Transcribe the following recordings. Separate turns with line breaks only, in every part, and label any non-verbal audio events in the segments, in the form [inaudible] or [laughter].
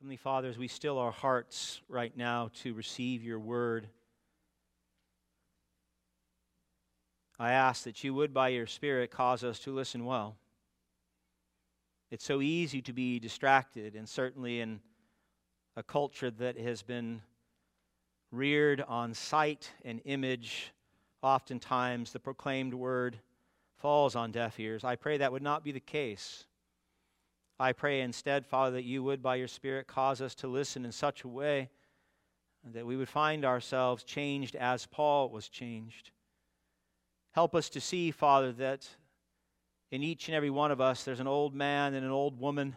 Heavenly Father, as we still our hearts right now to receive your word, I ask that you would, by your Spirit, cause us to listen well. It's so easy to be distracted, and certainly in a culture that has been reared on sight and image, oftentimes the proclaimed word falls on deaf ears. I pray that would not be the case. I pray instead, Father, that you would, by your Spirit, cause us to listen in such a way that we would find ourselves changed as Paul was changed. Help us to see, Father, that in each and every one of us there's an old man and an old woman,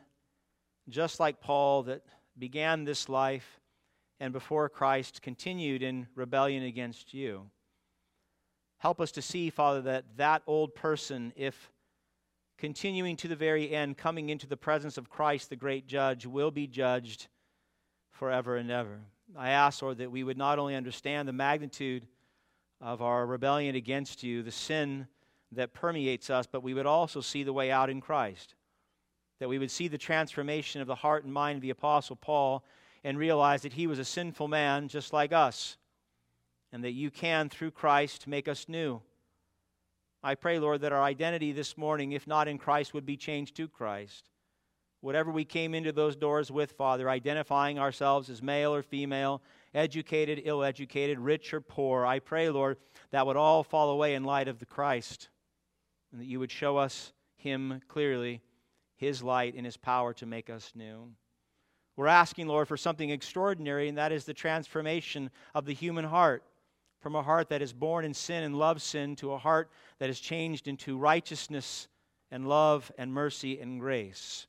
just like Paul, that began this life and before Christ continued in rebellion against you. Help us to see, Father, that that old person, if continuing to the very end, coming into the presence of Christ, the great judge, will be judged forever and ever. I ask, Lord, that we would not only understand the magnitude of our rebellion against you, the sin that permeates us, but we would also see the way out in Christ. That we would see the transformation of the heart and mind of the Apostle Paul and realize that he was a sinful man just like us, and that you can, through Christ, make us new. I pray, Lord, that our identity this morning, if not in Christ, would be changed to Christ. Whatever we came into those doors with, Father, identifying ourselves as male or female, educated, ill educated, rich or poor, I pray, Lord, that would all fall away in light of the Christ, and that you would show us Him clearly, His light and His power to make us new. We're asking, Lord, for something extraordinary, and that is the transformation of the human heart from a heart that is born in sin and loves sin to a heart that is changed into righteousness and love and mercy and grace.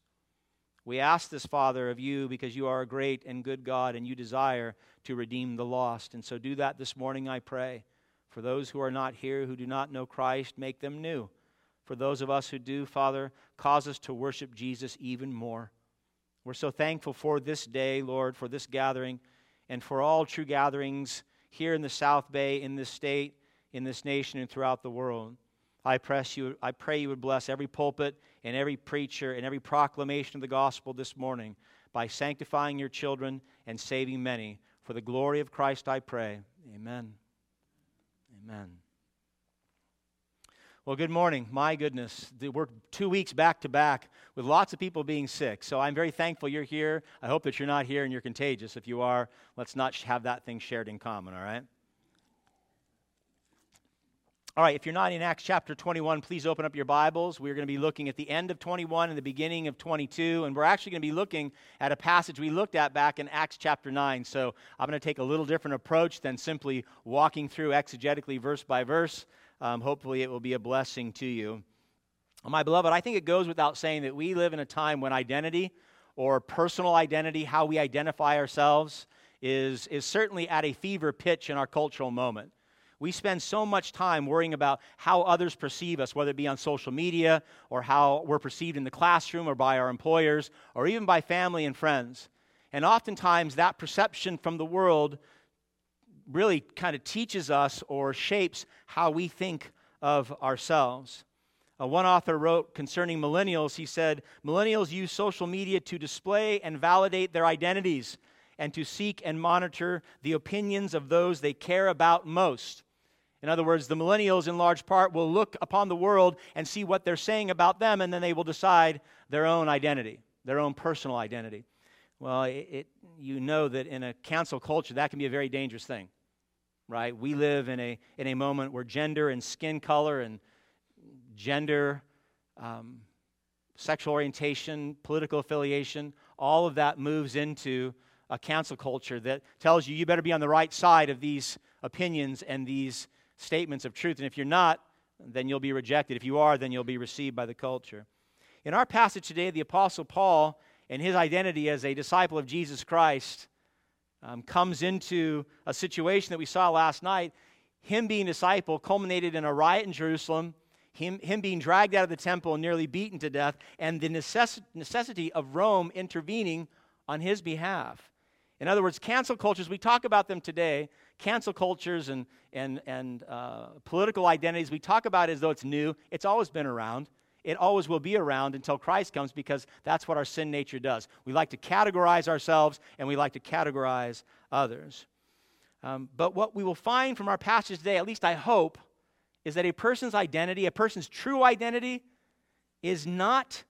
We ask this, Father, of you because you are a great and good God and you desire to redeem the lost. And so do that this morning, I pray. For those who are not here, who do not know Christ, make them new. For those of us who do, Father, cause us to worship Jesus even more. We're so thankful for this day, Lord, for this gathering, and for all true gatherings here in the South Bay, in this state, in this nation, and throughout the world. I, press you, I pray you would bless every pulpit and every preacher and every proclamation of the gospel this morning by sanctifying your children and saving many. For the glory of Christ, I pray. Amen. Amen. Well, good morning. My goodness, we're two weeks back to back with lots of people being sick. So I'm very thankful you're here. I hope that you're not here and you're contagious. If you are, let's not have that thing shared in common, all right? All right, if you're not in Acts chapter 21, please open up your Bibles. We're going to be looking at the end of 21 and the beginning of 22, and we're actually going to be looking at a passage we looked at back in Acts chapter 9. So I'm going to take a little different approach than simply walking through exegetically verse by verse. Um, hopefully, it will be a blessing to you. My beloved, I think it goes without saying that we live in a time when identity or personal identity, how we identify ourselves, is, is certainly at a fever pitch in our cultural moment. We spend so much time worrying about how others perceive us, whether it be on social media or how we're perceived in the classroom or by our employers or even by family and friends. And oftentimes, that perception from the world really kind of teaches us or shapes how we think of ourselves. Uh, one author wrote concerning millennials, he said, Millennials use social media to display and validate their identities and to seek and monitor the opinions of those they care about most. In other words, the millennials, in large part, will look upon the world and see what they're saying about them, and then they will decide their own identity, their own personal identity. Well, it, it, you know that in a cancel culture, that can be a very dangerous thing right? We live in a, in a moment where gender and skin color and gender, um, sexual orientation, political affiliation, all of that moves into a cancel culture that tells you you better be on the right side of these opinions and these statements of truth. And if you're not, then you'll be rejected. If you are, then you'll be received by the culture. In our passage today, the Apostle Paul and his identity as a disciple of Jesus Christ um, comes into a situation that we saw last night. Him being a disciple culminated in a riot in Jerusalem, him, him being dragged out of the temple and nearly beaten to death, and the necess- necessity of Rome intervening on his behalf. In other words, cancel cultures, we talk about them today, cancel cultures and, and, and uh, political identities, we talk about as though it's new. It's always been around. It always will be around until Christ comes because that's what our sin nature does. We like to categorize ourselves and we like to categorize others. Um, but what we will find from our passage today, at least I hope, is that a person's identity, a person's true identity, is not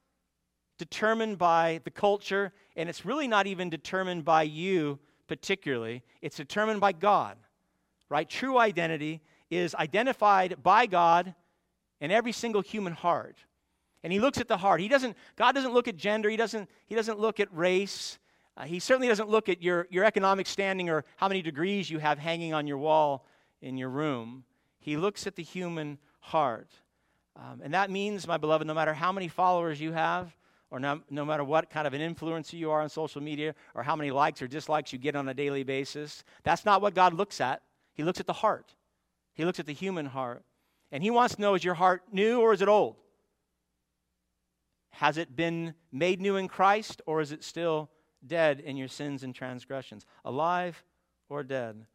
determined by the culture, and it's really not even determined by you particularly. It's determined by God, right? True identity is identified by God in every single human heart. And he looks at the heart. He doesn't, God doesn't look at gender, he doesn't, he doesn't look at race. Uh, he certainly doesn't look at your, your economic standing or how many degrees you have hanging on your wall in your room. He looks at the human heart. Um, and that means, my beloved, no matter how many followers you have, or no, no matter what kind of an influencer you are on social media, or how many likes or dislikes you get on a daily basis, that's not what God looks at. He looks at the heart, He looks at the human heart. And He wants to know is your heart new or is it old? Has it been made new in Christ, or is it still dead in your sins and transgressions, alive or dead.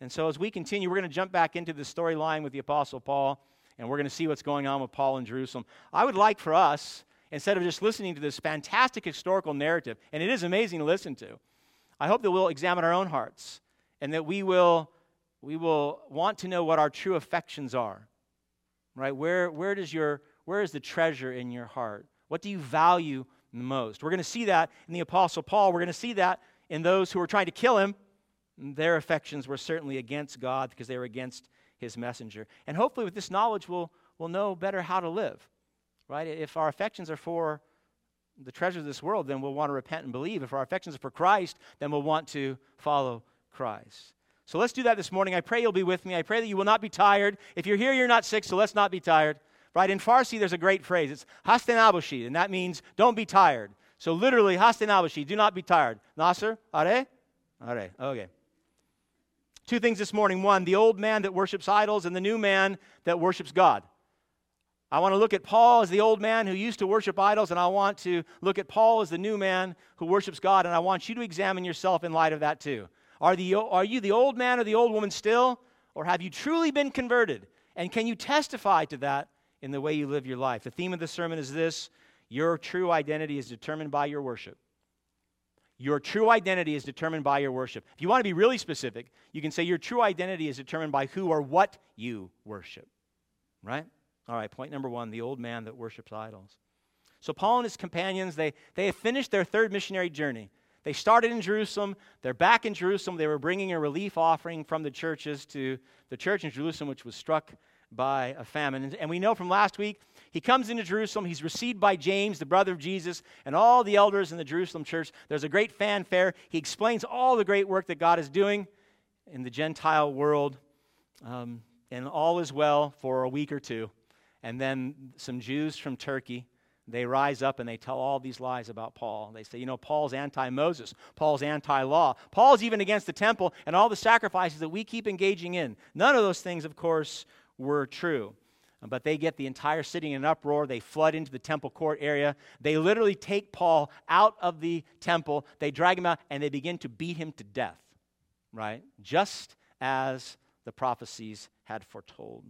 And so, as we continue, we're going to jump back into the storyline with the Apostle Paul, and we're going to see what's going on with Paul in Jerusalem. I would like for us, instead of just listening to this fantastic historical narrative, and it is amazing to listen to, I hope that we'll examine our own hearts and that we will, we will want to know what our true affections are. Right? Where, where, does your, where is the treasure in your heart? What do you value most. We're going to see that in the Apostle Paul. We're going to see that in those who were trying to kill him. Their affections were certainly against God because they were against his messenger. And hopefully, with this knowledge, we'll, we'll know better how to live. Right? If our affections are for the treasures of this world, then we'll want to repent and believe. If our affections are for Christ, then we'll want to follow Christ. So let's do that this morning. I pray you'll be with me. I pray that you will not be tired. If you're here, you're not sick, so let's not be tired. Right? In Farsi, there's a great phrase. It's hasten abushi, and that means don't be tired. So literally, hasten abushi, do not be tired. Nasser, are? Are. Okay. Two things this morning. One, the old man that worships idols and the new man that worships God. I want to look at Paul as the old man who used to worship idols, and I want to look at Paul as the new man who worships God, and I want you to examine yourself in light of that too. Are, the, are you the old man or the old woman still, or have you truly been converted? And can you testify to that in the way you live your life. The theme of the sermon is this your true identity is determined by your worship. Your true identity is determined by your worship. If you want to be really specific, you can say your true identity is determined by who or what you worship. Right? All right, point number one the old man that worships idols. So, Paul and his companions, they, they have finished their third missionary journey. They started in Jerusalem. They're back in Jerusalem. They were bringing a relief offering from the churches to the church in Jerusalem, which was struck by a famine. And we know from last week, he comes into Jerusalem. He's received by James, the brother of Jesus, and all the elders in the Jerusalem church. There's a great fanfare. He explains all the great work that God is doing in the Gentile world. Um, and all is well for a week or two. And then some Jews from Turkey, they rise up and they tell all these lies about Paul. They say, you know, Paul's anti Moses, Paul's anti law, Paul's even against the temple and all the sacrifices that we keep engaging in. None of those things, of course, were true. Uh, but they get the entire city in an uproar. They flood into the temple court area. They literally take Paul out of the temple. They drag him out and they begin to beat him to death, right? Just as the prophecies had foretold.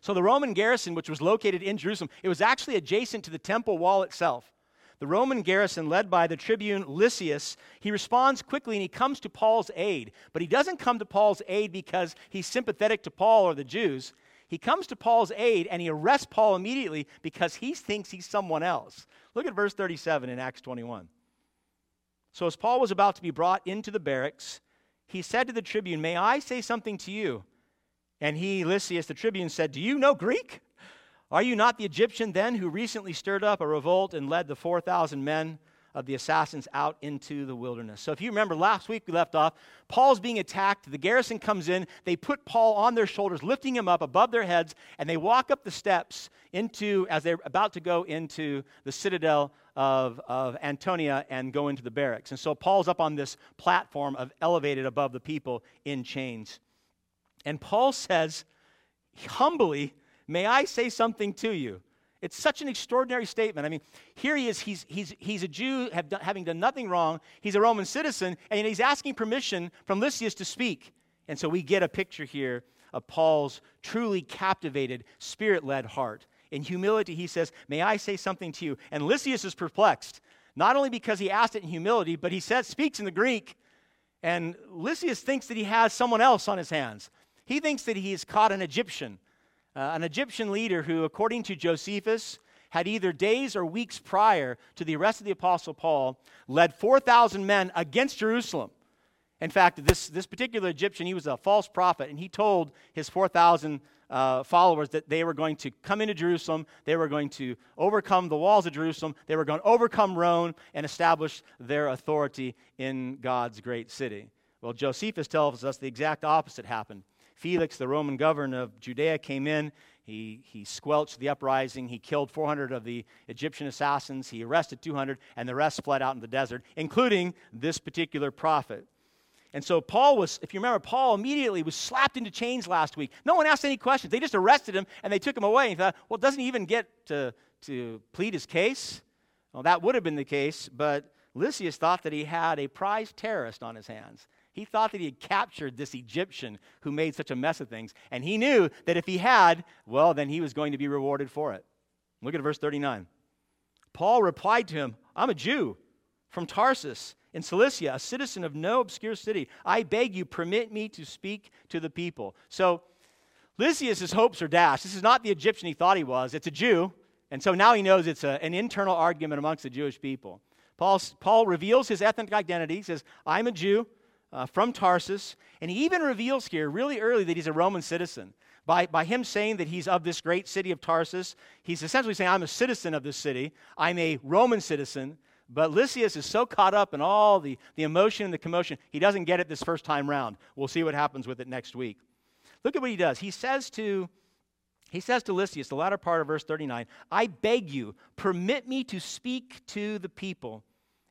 So the Roman garrison, which was located in Jerusalem, it was actually adjacent to the temple wall itself. The Roman garrison, led by the tribune Lysias, he responds quickly and he comes to Paul's aid. But he doesn't come to Paul's aid because he's sympathetic to Paul or the Jews. He comes to Paul's aid and he arrests Paul immediately because he thinks he's someone else. Look at verse 37 in Acts 21. So, as Paul was about to be brought into the barracks, he said to the tribune, May I say something to you? And he, Lysias, the tribune, said, Do you know Greek? Are you not the Egyptian then who recently stirred up a revolt and led the 4,000 men of the assassins out into the wilderness? So, if you remember last week we left off, Paul's being attacked. The garrison comes in. They put Paul on their shoulders, lifting him up above their heads, and they walk up the steps into, as they're about to go into the citadel of, of Antonia and go into the barracks. And so, Paul's up on this platform of elevated above the people in chains. And Paul says, humbly, May I say something to you? It's such an extraordinary statement. I mean, here he is. He's, he's, he's a Jew, done, having done nothing wrong. He's a Roman citizen, and he's asking permission from Lysias to speak. And so we get a picture here of Paul's truly captivated, spirit led heart In humility, he says, May I say something to you? And Lysias is perplexed, not only because he asked it in humility, but he says, speaks in the Greek. And Lysias thinks that he has someone else on his hands. He thinks that he's caught an Egyptian, uh, an Egyptian leader who, according to Josephus, had either days or weeks prior to the arrest of the Apostle Paul led 4,000 men against Jerusalem. In fact, this, this particular Egyptian, he was a false prophet, and he told his 4,000 uh, followers that they were going to come into Jerusalem, they were going to overcome the walls of Jerusalem, they were going to overcome Rome and establish their authority in God's great city. Well, Josephus tells us the exact opposite happened. Felix, the Roman governor of Judea, came in. He, he squelched the uprising. He killed 400 of the Egyptian assassins. He arrested 200, and the rest fled out in the desert, including this particular prophet. And so Paul was, if you remember, Paul immediately was slapped into chains last week. No one asked any questions. They just arrested him and they took him away. And he thought, well, doesn't he even get to, to plead his case? Well, that would have been the case, but Lysias thought that he had a prize terrorist on his hands. He thought that he had captured this Egyptian who made such a mess of things. And he knew that if he had, well, then he was going to be rewarded for it. Look at verse 39. Paul replied to him, I'm a Jew from Tarsus in Cilicia, a citizen of no obscure city. I beg you, permit me to speak to the people. So Lysias' hopes are dashed. This is not the Egyptian he thought he was, it's a Jew. And so now he knows it's a, an internal argument amongst the Jewish people. Paul, Paul reveals his ethnic identity. He says, I'm a Jew uh, from Tarsus. And he even reveals here really early that he's a Roman citizen. By, by him saying that he's of this great city of Tarsus, he's essentially saying, I'm a citizen of this city. I'm a Roman citizen. But Lysias is so caught up in all the, the emotion and the commotion, he doesn't get it this first time round. We'll see what happens with it next week. Look at what he does. He says to he says to Lysias, the latter part of verse 39, I beg you, permit me to speak to the people.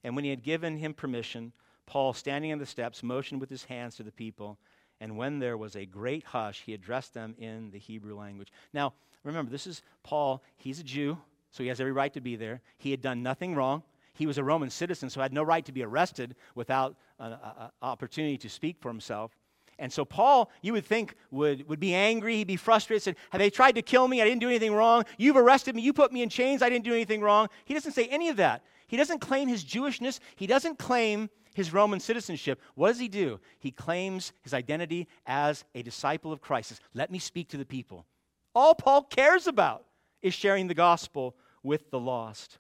And when he had given him permission, Paul, standing on the steps, motioned with his hands to the people, and when there was a great hush, he addressed them in the Hebrew language. Now, remember, this is Paul. He's a Jew, so he has every right to be there. He had done nothing wrong. He was a Roman citizen, so had no right to be arrested without an opportunity to speak for himself. And so Paul, you would think, would, would be angry. He'd be frustrated. Said, Have they tried to kill me? I didn't do anything wrong. You've arrested me. You put me in chains. I didn't do anything wrong. He doesn't say any of that. He doesn't claim his Jewishness. He doesn't claim his Roman citizenship, what does he do? He claims his identity as a disciple of Christ. Let me speak to the people. All Paul cares about is sharing the gospel with the lost.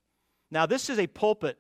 Now, this is a pulpit.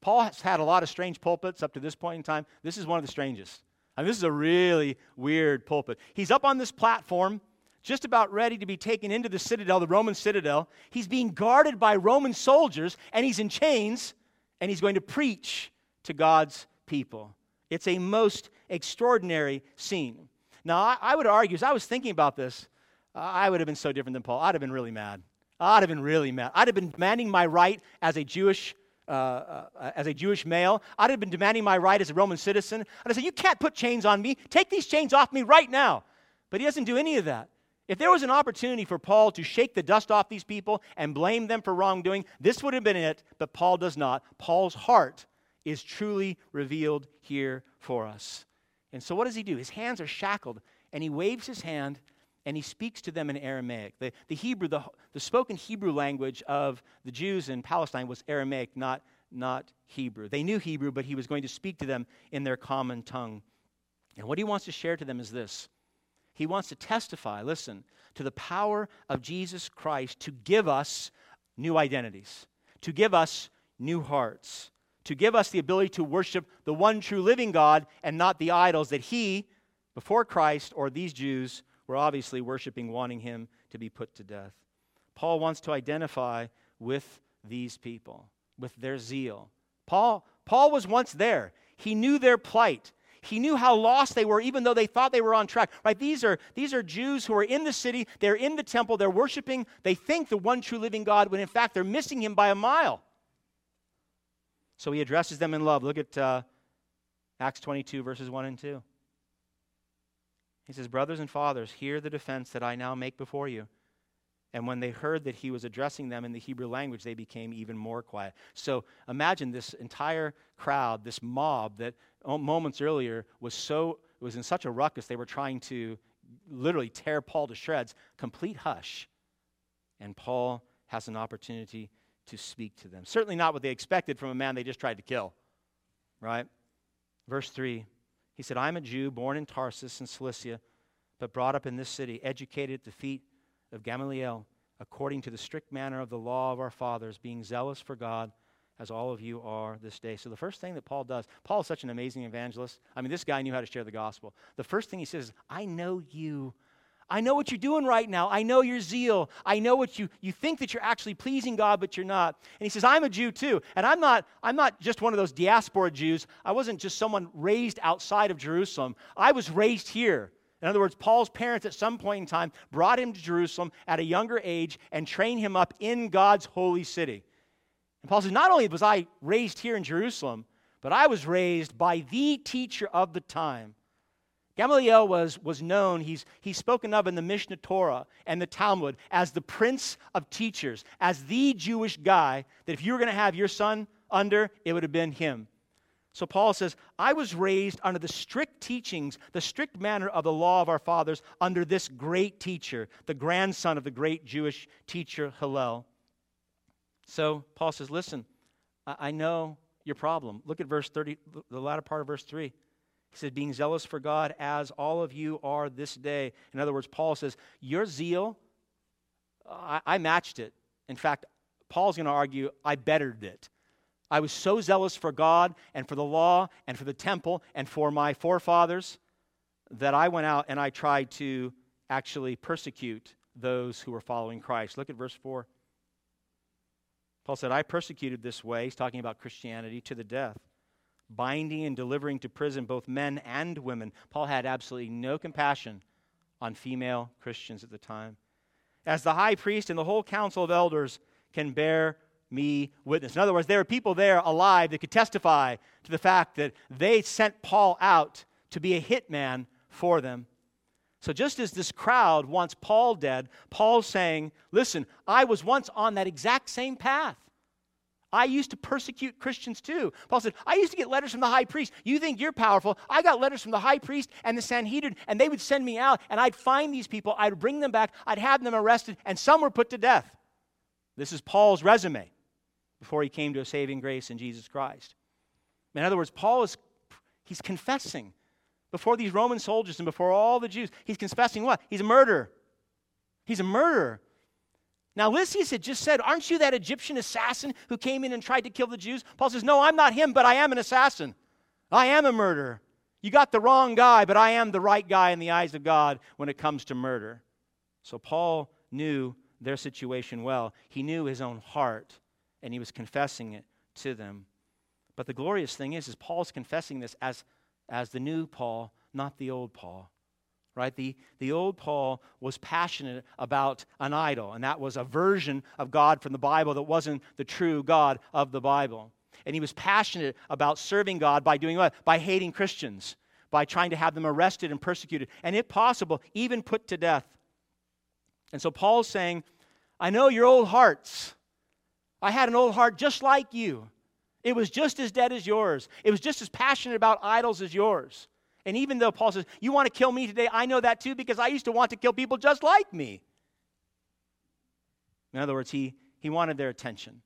Paul has had a lot of strange pulpits up to this point in time. This is one of the strangest. I mean, this is a really weird pulpit. He's up on this platform, just about ready to be taken into the citadel, the Roman citadel. He's being guarded by Roman soldiers, and he's in chains, and he's going to preach to God's people. It's a most extraordinary scene. Now, I, I would argue, as I was thinking about this, I would have been so different than Paul. I'd have been really mad. I'd have been really mad. I'd have been demanding my right as a Jewish uh, uh, as a Jewish male. I'd have been demanding my right as a Roman citizen. I'd said, You can't put chains on me. Take these chains off me right now. But he doesn't do any of that. If there was an opportunity for Paul to shake the dust off these people and blame them for wrongdoing, this would have been it, but Paul does not. Paul's heart is truly revealed here for us. And so, what does he do? His hands are shackled, and he waves his hand and he speaks to them in Aramaic. The, the Hebrew, the, the spoken Hebrew language of the Jews in Palestine was Aramaic, not, not Hebrew. They knew Hebrew, but he was going to speak to them in their common tongue. And what he wants to share to them is this He wants to testify, listen, to the power of Jesus Christ to give us new identities, to give us new hearts to give us the ability to worship the one true living God and not the idols that he, before Christ, or these Jews, were obviously worshiping, wanting him to be put to death. Paul wants to identify with these people, with their zeal. Paul, Paul was once there. He knew their plight. He knew how lost they were, even though they thought they were on track. Right? These are, these are Jews who are in the city, they're in the temple, they're worshiping, they think the one true living God, when in fact they're missing him by a mile. So he addresses them in love. Look at uh, Acts 22, verses 1 and 2. He says, Brothers and fathers, hear the defense that I now make before you. And when they heard that he was addressing them in the Hebrew language, they became even more quiet. So imagine this entire crowd, this mob that moments earlier was so was in such a ruckus they were trying to literally tear Paul to shreds. Complete hush. And Paul has an opportunity to speak to them. Certainly not what they expected from a man they just tried to kill, right? Verse 3 he said, I'm a Jew born in Tarsus in Cilicia, but brought up in this city, educated at the feet of Gamaliel, according to the strict manner of the law of our fathers, being zealous for God as all of you are this day. So, the first thing that Paul does, Paul is such an amazing evangelist. I mean, this guy knew how to share the gospel. The first thing he says, I know you. I know what you're doing right now. I know your zeal. I know what you, you think that you're actually pleasing God, but you're not. And he says, I'm a Jew too. And I'm not, I'm not just one of those diaspora Jews. I wasn't just someone raised outside of Jerusalem. I was raised here. In other words, Paul's parents at some point in time brought him to Jerusalem at a younger age and trained him up in God's holy city. And Paul says, Not only was I raised here in Jerusalem, but I was raised by the teacher of the time. Gamaliel was, was known, he's, he's spoken of in the Mishnah Torah and the Talmud as the prince of teachers, as the Jewish guy that if you were going to have your son under, it would have been him. So Paul says, I was raised under the strict teachings, the strict manner of the law of our fathers, under this great teacher, the grandson of the great Jewish teacher Hillel. So Paul says, Listen, I know your problem. Look at verse 30, the latter part of verse 3. He says, being zealous for God as all of you are this day. In other words, Paul says, Your zeal, I, I matched it. In fact, Paul's going to argue, I bettered it. I was so zealous for God and for the law and for the temple and for my forefathers that I went out and I tried to actually persecute those who were following Christ. Look at verse 4. Paul said, I persecuted this way, he's talking about Christianity, to the death, binding and delivering to prison both men and women. Paul had absolutely no compassion on female Christians at the time. As the high priest and the whole council of elders can bear me witness. In other words, there are people there alive that could testify to the fact that they sent Paul out to be a hitman for them. So, just as this crowd wants Paul dead, Paul's saying, Listen, I was once on that exact same path. I used to persecute Christians too. Paul said, I used to get letters from the high priest. You think you're powerful. I got letters from the high priest and the Sanhedrin, and they would send me out, and I'd find these people, I'd bring them back, I'd have them arrested, and some were put to death. This is Paul's resume before he came to a saving grace in Jesus Christ. In other words, Paul is he's confessing before these Roman soldiers and before all the Jews. He's confessing what? He's a murderer. He's a murderer. Now, Lysias had just said, Aren't you that Egyptian assassin who came in and tried to kill the Jews? Paul says, No, I'm not him, but I am an assassin. I am a murderer. You got the wrong guy, but I am the right guy in the eyes of God when it comes to murder. So Paul knew their situation well. He knew his own heart, and he was confessing it to them. But the glorious thing is, is Paul's confessing this as as the new Paul, not the old Paul. Right? The, the old Paul was passionate about an idol, and that was a version of God from the Bible that wasn't the true God of the Bible. And he was passionate about serving God by doing what? By hating Christians, by trying to have them arrested and persecuted, and if possible, even put to death. And so Paul's saying, I know your old hearts. I had an old heart just like you. It was just as dead as yours. It was just as passionate about idols as yours. And even though Paul says, You want to kill me today, I know that too because I used to want to kill people just like me. In other words, he, he wanted their attention.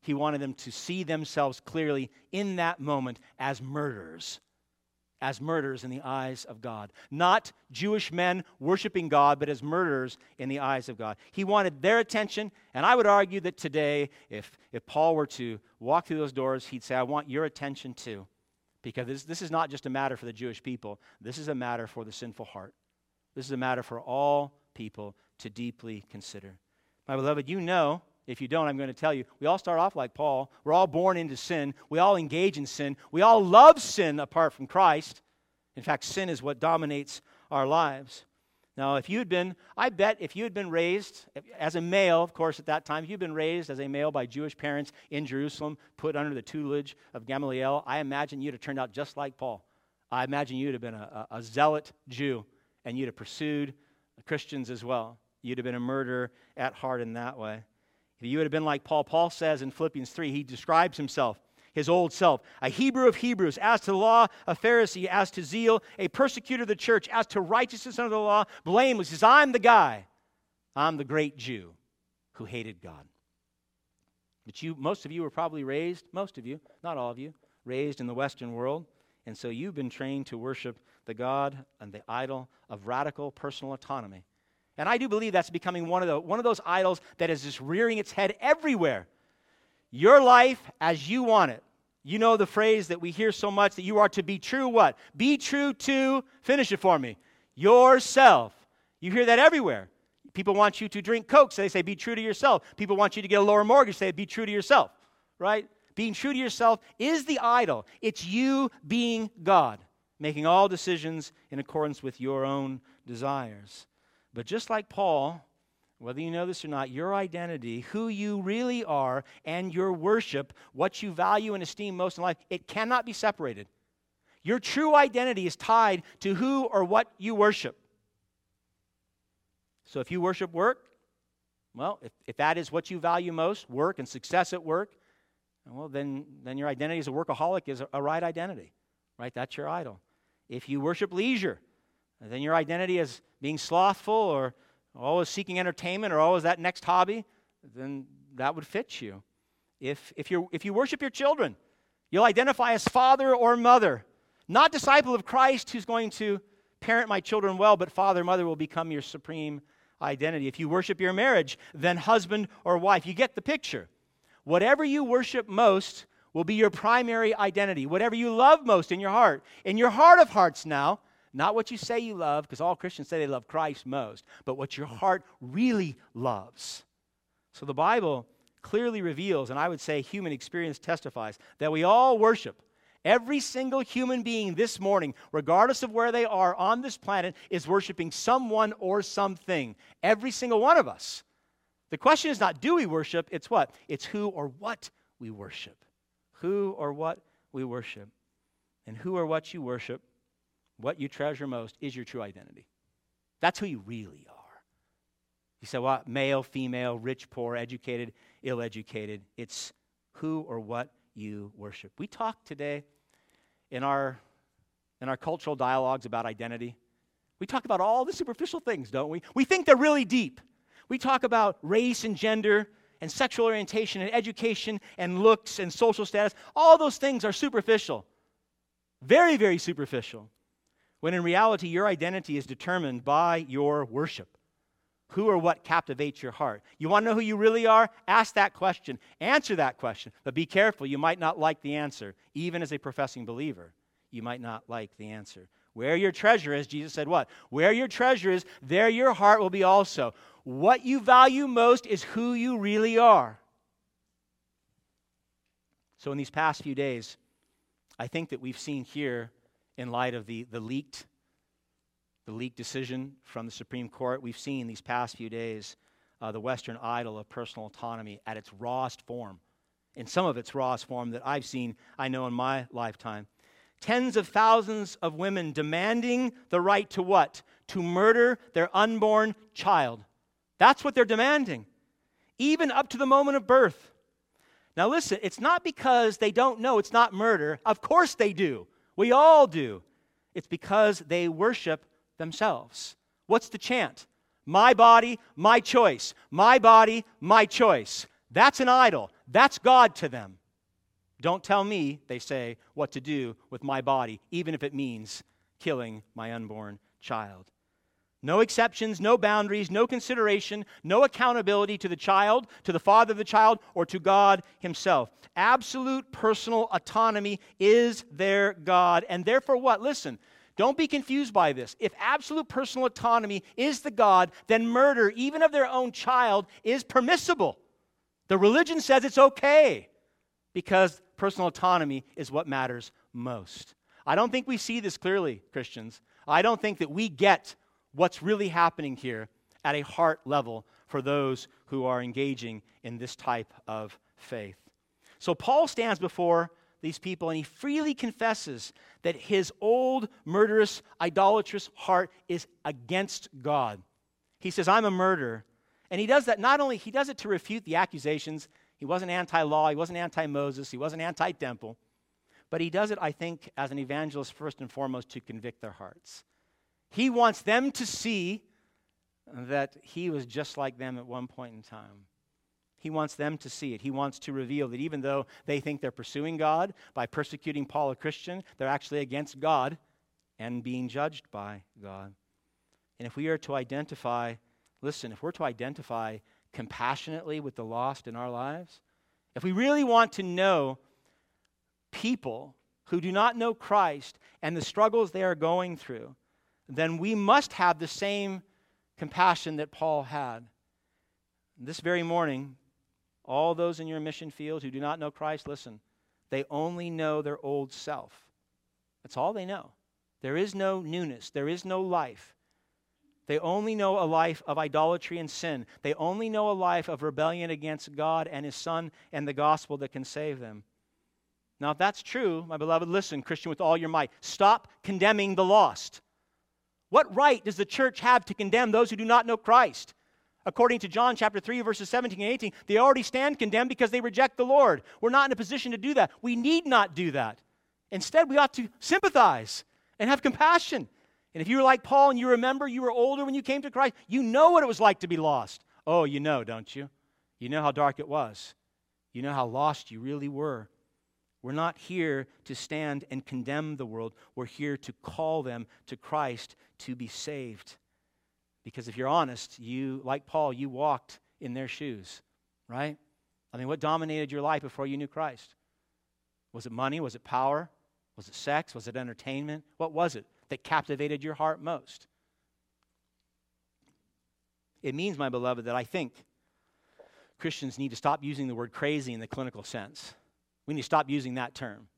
He wanted them to see themselves clearly in that moment as murderers as murderers in the eyes of God. Not Jewish men worshiping God, but as murderers in the eyes of God. He wanted their attention, and I would argue that today, if, if Paul were to walk through those doors, he'd say, I want your attention too. Because this, this is not just a matter for the Jewish people, this is a matter for the sinful heart. This is a matter for all people to deeply consider. My beloved, you know if you don't, I'm going to tell you. We all start off like Paul. We're all born into sin. We all engage in sin. We all love sin apart from Christ. In fact, sin is what dominates our lives. Now, if you had been, I bet if you had been raised as a male, of course, at that time, if you'd been raised as a male by Jewish parents in Jerusalem, put under the tutelage of Gamaliel, I imagine you'd have turned out just like Paul. I imagine you'd have been a, a, a zealot Jew and you'd have pursued Christians as well. You'd have been a murderer at heart in that way. If you would have been like Paul, Paul says in Philippians 3, he describes himself, his old self, a Hebrew of Hebrews, as to law, a Pharisee, as to zeal, a persecutor of the church, as to righteousness under the law, blameless. He says, I'm the guy. I'm the great Jew who hated God. But you, most of you were probably raised, most of you, not all of you, raised in the Western world. And so you've been trained to worship the God and the idol of radical personal autonomy. And I do believe that's becoming one of, the, one of those idols that is just rearing its head everywhere. Your life as you want it. You know the phrase that we hear so much that you are to be true what? Be true to, finish it for me, yourself. You hear that everywhere. People want you to drink Coke, so they say, be true to yourself. People want you to get a lower mortgage, They say, be true to yourself, right? Being true to yourself is the idol. It's you being God, making all decisions in accordance with your own desires. But just like Paul, whether you know this or not, your identity, who you really are, and your worship, what you value and esteem most in life, it cannot be separated. Your true identity is tied to who or what you worship. So if you worship work, well, if, if that is what you value most, work and success at work, well, then, then your identity as a workaholic is a, a right identity, right? That's your idol. If you worship leisure, then your identity as being slothful or always seeking entertainment or always that next hobby, then that would fit you. If, if, you if you worship your children, you'll identify as father or mother, not disciple of Christ who's going to parent my children well, but father, mother will become your supreme identity. If you worship your marriage, then husband or wife. You get the picture. Whatever you worship most will be your primary identity. Whatever you love most in your heart, in your heart of hearts now, not what you say you love, because all Christians say they love Christ most, but what your heart really loves. So the Bible clearly reveals, and I would say human experience testifies, that we all worship Every single human being this morning, regardless of where they are on this planet, is worshiping someone or something. Every single one of us. The question is not do we worship, it's what? It's who or what we worship. Who or what we worship. And who or what you worship, what you treasure most, is your true identity. That's who you really are. You say, what? Well, male, female, rich, poor, educated, ill educated. It's who or what you worship. We talk today in our, in our cultural dialogues about identity. We talk about all the superficial things, don't we? We think they're really deep. We talk about race and gender and sexual orientation and education and looks and social status. All those things are superficial. Very, very superficial. When in reality, your identity is determined by your worship. Who or what captivates your heart? You want to know who you really are? Ask that question. Answer that question. But be careful, you might not like the answer. Even as a professing believer, you might not like the answer. Where your treasure is, Jesus said what? Where your treasure is, there your heart will be also. What you value most is who you really are. So, in these past few days, I think that we've seen here, in light of the, the leaked the leaked decision from the Supreme Court. We've seen these past few days uh, the Western idol of personal autonomy at its rawest form, in some of its rawest form that I've seen, I know, in my lifetime. Tens of thousands of women demanding the right to what? To murder their unborn child. That's what they're demanding, even up to the moment of birth. Now, listen, it's not because they don't know it's not murder. Of course they do. We all do. It's because they worship themselves. What's the chant? My body, my choice. My body, my choice. That's an idol. That's God to them. Don't tell me, they say, what to do with my body, even if it means killing my unborn child. No exceptions, no boundaries, no consideration, no accountability to the child, to the father of the child, or to God Himself. Absolute personal autonomy is their God. And therefore, what? Listen, don't be confused by this. If absolute personal autonomy is the God, then murder, even of their own child, is permissible. The religion says it's okay because personal autonomy is what matters most. I don't think we see this clearly, Christians. I don't think that we get what's really happening here at a heart level for those who are engaging in this type of faith. So Paul stands before these people and he freely confesses that his old murderous, idolatrous heart is against God. He says, I'm a murderer. And he does that not only, he does it to refute the accusations. He wasn't anti law, he wasn't anti Moses, he wasn't anti temple. But he does it, I think, as an evangelist, first and foremost, to convict their hearts. He wants them to see that he was just like them at one point in time. He wants them to see it. He wants to reveal that even though they think they're pursuing God by persecuting Paul, a Christian, they're actually against God and being judged by God. And if we are to identify, listen, if we're to identify compassionately with the lost in our lives, if we really want to know people who do not know Christ and the struggles they are going through, then we must have the same compassion that Paul had. This very morning, all those in your mission field who do not know Christ, listen, they only know their old self. That's all they know. There is no newness, there is no life. They only know a life of idolatry and sin. They only know a life of rebellion against God and His Son and the gospel that can save them. Now, if that's true, my beloved, listen, Christian, with all your might. Stop condemning the lost. What right does the church have to condemn those who do not know Christ? According to John chapter 3, verses 17 and 18, they already stand condemned because they reject the Lord. We're not in a position to do that. We need not do that. Instead, we ought to sympathize and have compassion. And if you were like Paul and you remember you were older when you came to Christ, you know what it was like to be lost. Oh, you know, don't you? You know how dark it was. You know how lost you really were. We're not here to stand and condemn the world. We're here to call them to Christ to be saved. Because if you're honest, you, like Paul, you walked in their shoes, right? I mean, what dominated your life before you knew Christ? Was it money? Was it power? Was it sex? Was it entertainment? What was it that captivated your heart most? It means, my beloved, that I think Christians need to stop using the word crazy in the clinical sense. We need to stop using that term.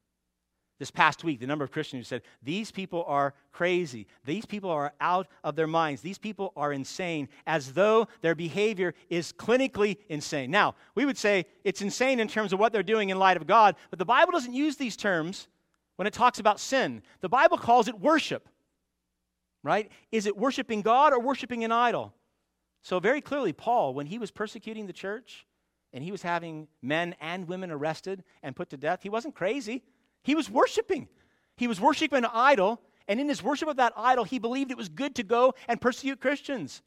This past week, the number of Christians who said, These people are crazy. These people are out of their minds. These people are insane, as though their behavior is clinically insane. Now, we would say it's insane in terms of what they're doing in light of God, but the Bible doesn't use these terms when it talks about sin. The Bible calls it worship, right? Is it worshiping God or worshiping an idol? So, very clearly, Paul, when he was persecuting the church and he was having men and women arrested and put to death, he wasn't crazy. He was worshiping. He was worshiping an idol, and in his worship of that idol, he believed it was good to go and persecute Christians.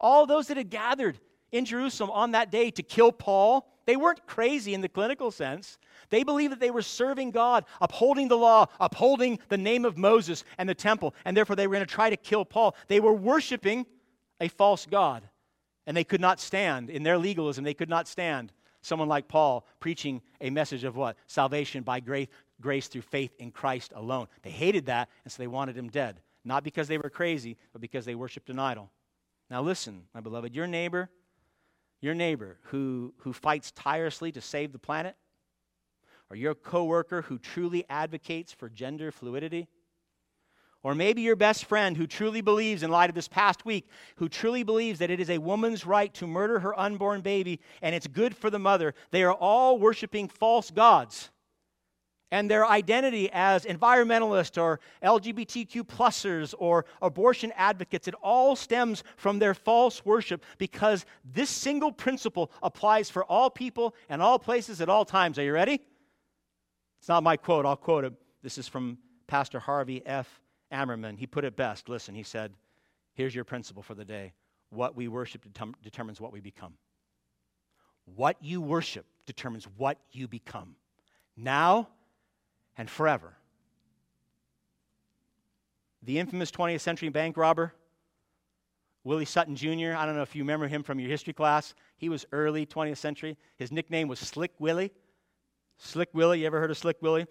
All those that had gathered in Jerusalem on that day to kill Paul, they weren't crazy in the clinical sense. They believed that they were serving God, upholding the law, upholding the name of Moses and the temple, and therefore they were going to try to kill Paul. They were worshiping a false God, and they could not stand, in their legalism, they could not stand someone like Paul preaching a message of what? Salvation by grace, grace through faith in Christ alone. They hated that, and so they wanted him dead. Not because they were crazy, but because they worshiped an idol. Now, listen, my beloved, your neighbor, your neighbor who, who fights tirelessly to save the planet, or your coworker who truly advocates for gender fluidity, or maybe your best friend who truly believes, in light of this past week, who truly believes that it is a woman's right to murder her unborn baby and it's good for the mother, they are all worshiping false gods. And their identity as environmentalists or LGBTQ plusers or abortion advocates, it all stems from their false worship because this single principle applies for all people and all places at all times. Are you ready? It's not my quote, I'll quote it. This is from Pastor Harvey F. Ammerman. He put it best. Listen, he said, Here's your principle for the day what we worship determines what we become. What you worship determines what you become, now and forever. The infamous 20th century bank robber, Willie Sutton Jr., I don't know if you remember him from your history class. He was early 20th century. His nickname was Slick Willie. Slick Willie, you ever heard of Slick Willie?